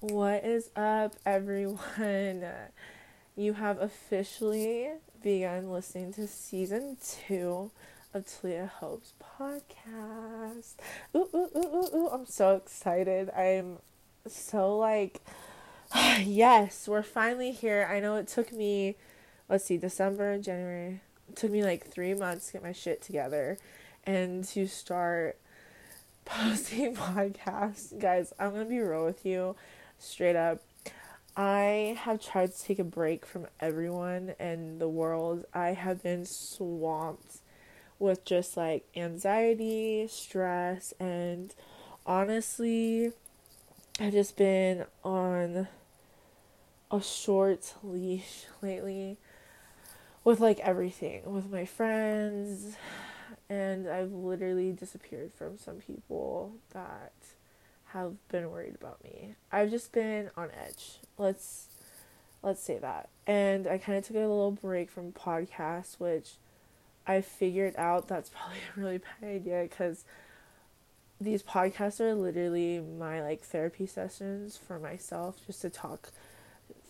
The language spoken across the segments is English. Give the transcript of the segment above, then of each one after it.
What is up, everyone? You have officially begun listening to season two of Talia's Hope podcast. Ooh, ooh, ooh, ooh, ooh. I'm so excited. I'm so like, yes, we're finally here. I know it took me, let's see, December, January. It took me like three months to get my shit together and to start posting podcasts. Guys, I'm going to be real with you straight up. I have tried to take a break from everyone and the world. I have been swamped with just like anxiety, stress, and honestly, I've just been on a short leash lately with like everything, with my friends, and I've literally disappeared from some people that have been worried about me. I've just been on edge. Let's let's say that. And I kind of took a little break from podcasts, which I figured out that's probably a really bad idea because these podcasts are literally my like therapy sessions for myself just to talk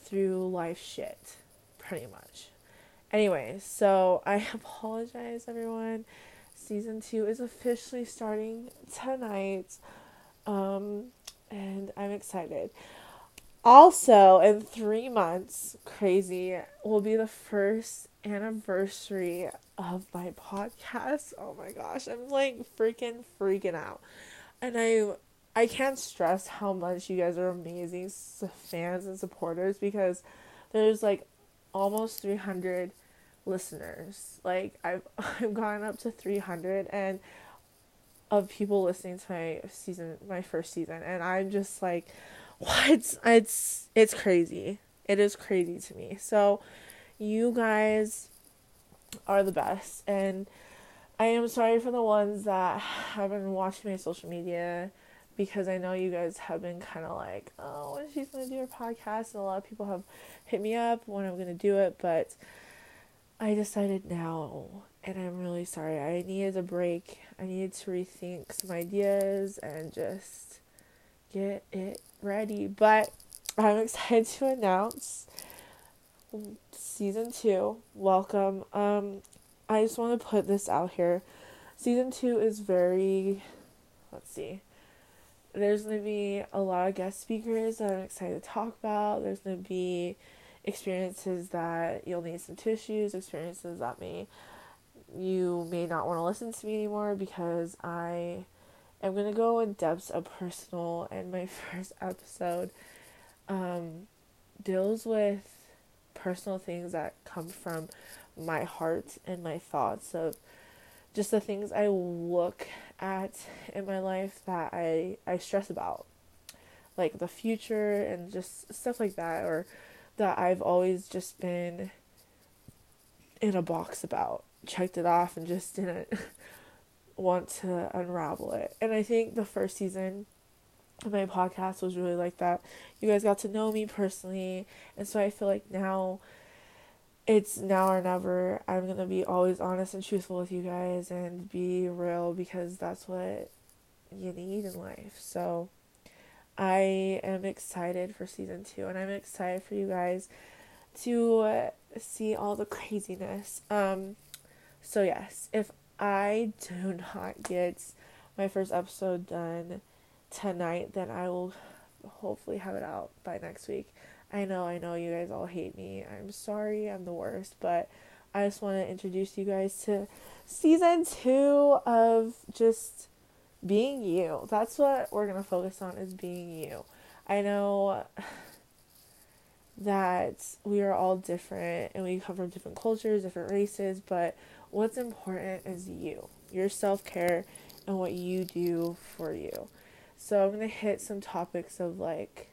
through life shit pretty much. Anyway, so I apologize everyone. Season 2 is officially starting tonight. Um, and I'm excited. Also, in three months, crazy, will be the first anniversary of my podcast. Oh my gosh, I'm like freaking freaking out. And I I can't stress how much you guys are amazing fans and supporters because there's like almost 300 listeners. Like I've I've gone up to 300 and of people listening to my season, my first season, and I'm just like, what? It's it's crazy. It is crazy to me. So, you guys are the best, and I am sorry for the ones that have been watching my social media because I know you guys have been kind of like, oh, when she's gonna do her podcast, and a lot of people have hit me up when I'm gonna do it, but I decided now and I'm really sorry. I needed a break. I needed to rethink some ideas and just get it ready. But I'm excited to announce season two. Welcome. Um, I just want to put this out here. Season two is very, let's see. There's going to be a lot of guest speakers that I'm excited to talk about. There's going to be experiences that you'll need some tissues, experiences that may you may not want to listen to me anymore because I am going to go in depths of personal, and my first episode um, deals with personal things that come from my heart and my thoughts of just the things I look at in my life that I, I stress about, like the future and just stuff like that, or that I've always just been in a box about checked it off and just didn't want to unravel it. And I think the first season of my podcast was really like that. You guys got to know me personally, and so I feel like now it's now or never. I'm going to be always honest and truthful with you guys and be real because that's what you need in life. So I am excited for season 2 and I'm excited for you guys to see all the craziness. Um so, yes, if I do not get my first episode done tonight, then I will hopefully have it out by next week. I know, I know you guys all hate me. I'm sorry, I'm the worst, but I just want to introduce you guys to season two of just being you. That's what we're going to focus on is being you. I know that we are all different and we come from different cultures, different races, but what's important is you, your self care, and what you do for you. So I'm gonna hit some topics of like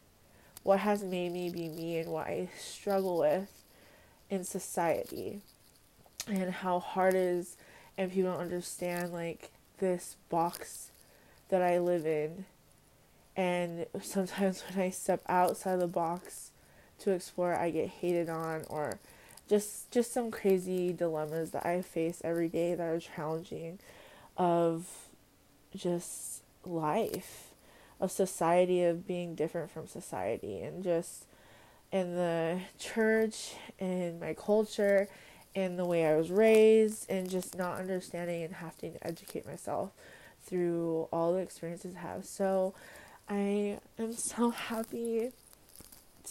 what has made me be me and what I struggle with in society and how hard it is if you don't understand like this box that I live in and sometimes when I step outside the box to explore I get hated on or just just some crazy dilemmas that I face every day that are challenging of just life. of society of being different from society and just in the church and my culture and the way I was raised and just not understanding and having to educate myself through all the experiences I have. So I am so happy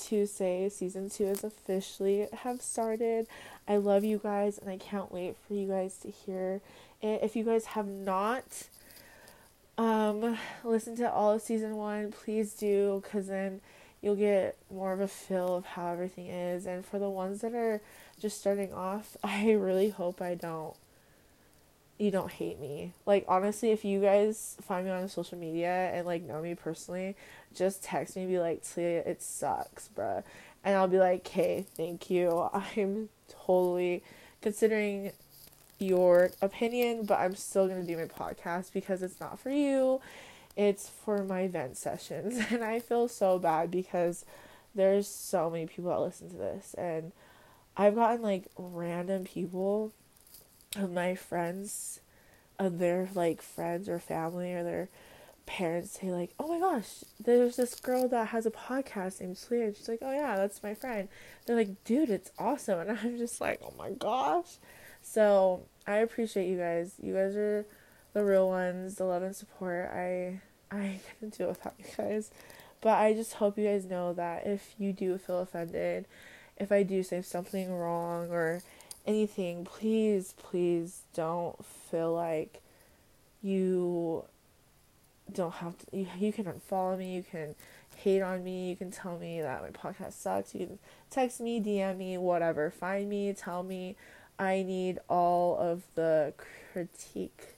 to say season two is officially have started. I love you guys and I can't wait for you guys to hear it. If you guys have not um listened to all of season one, please do because then you'll get more of a feel of how everything is. And for the ones that are just starting off, I really hope I don't you don't hate me. Like honestly, if you guys find me on social media and like know me personally, just text me and be like, Talia, it sucks, bruh. And I'll be like, hey, thank you. I'm totally considering your opinion, but I'm still gonna do my podcast because it's not for you. It's for my event sessions. And I feel so bad because there's so many people that listen to this and I've gotten like random people of my friends of their like friends or family or their parents say like, "Oh my gosh, there's this girl that has a podcast named Talia." She's like, "Oh yeah, that's my friend." They're like, "Dude, it's awesome," and I'm just like, "Oh my gosh." So I appreciate you guys. You guys are the real ones, the love and support. I I couldn't do it without you guys. But I just hope you guys know that if you do feel offended, if I do say something wrong or anything, please, please don't feel like you don't have to you, you can unfollow me you can hate on me you can tell me that my podcast sucks you can text me dm me whatever find me tell me. I need all of the critique.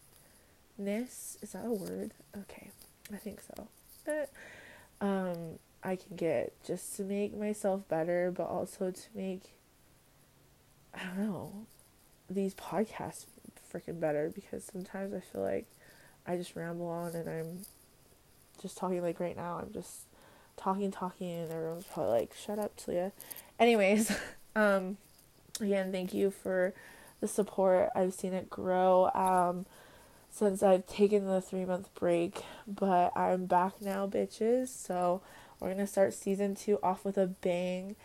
critiqueness is that a word? Okay i think so. But, um i can get just to make myself better but also to make i don't know these podcasts freaking better because sometimes i feel like I just ramble on and I'm just talking like right now. I'm just talking, talking, and everyone's probably like, shut up, Talia. Anyways, um, again, thank you for the support. I've seen it grow um, since I've taken the three month break, but I'm back now, bitches. So we're gonna start season two off with a bang.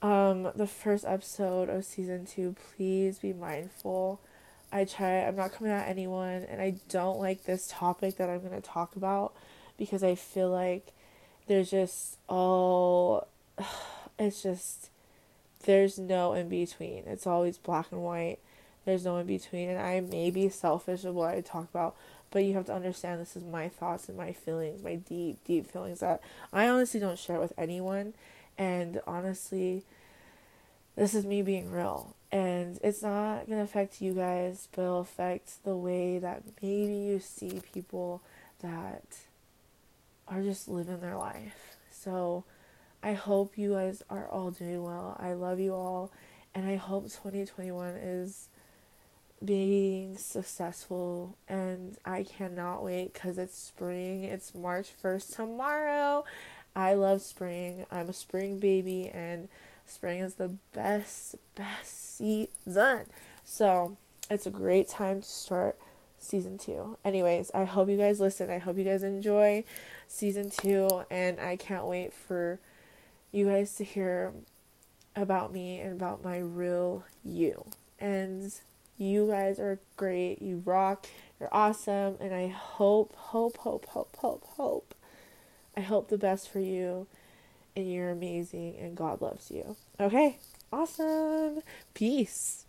Um, the first episode of season two, please be mindful I try, I'm not coming at anyone, and I don't like this topic that I'm going to talk about because I feel like there's just all, it's just, there's no in between. It's always black and white. There's no in between, and I may be selfish of what I talk about, but you have to understand this is my thoughts and my feelings, my deep, deep feelings that I honestly don't share with anyone. And honestly, this is me being real. And it's not going to affect you guys but it'll affect the way that maybe you see people that are just living their life. So i hope you guys are all doing well. I love you all. And i hope 2021 is being successful. And i cannot wait because it's spring. It's march 1st tomorrow i love spring i'm a spring baby and spring is the best, best season. So it's a great time to start season two. Anyways, I hope you guys listen. I hope you guys enjoy season two, and I can't wait for you guys to hear about me and about my real you. And you guys are great. You rock. You're awesome. And I hope, hope, hope, hope, hope, hope. I hope the best for you and you're amazing and God loves you. Okay, awesome. Peace.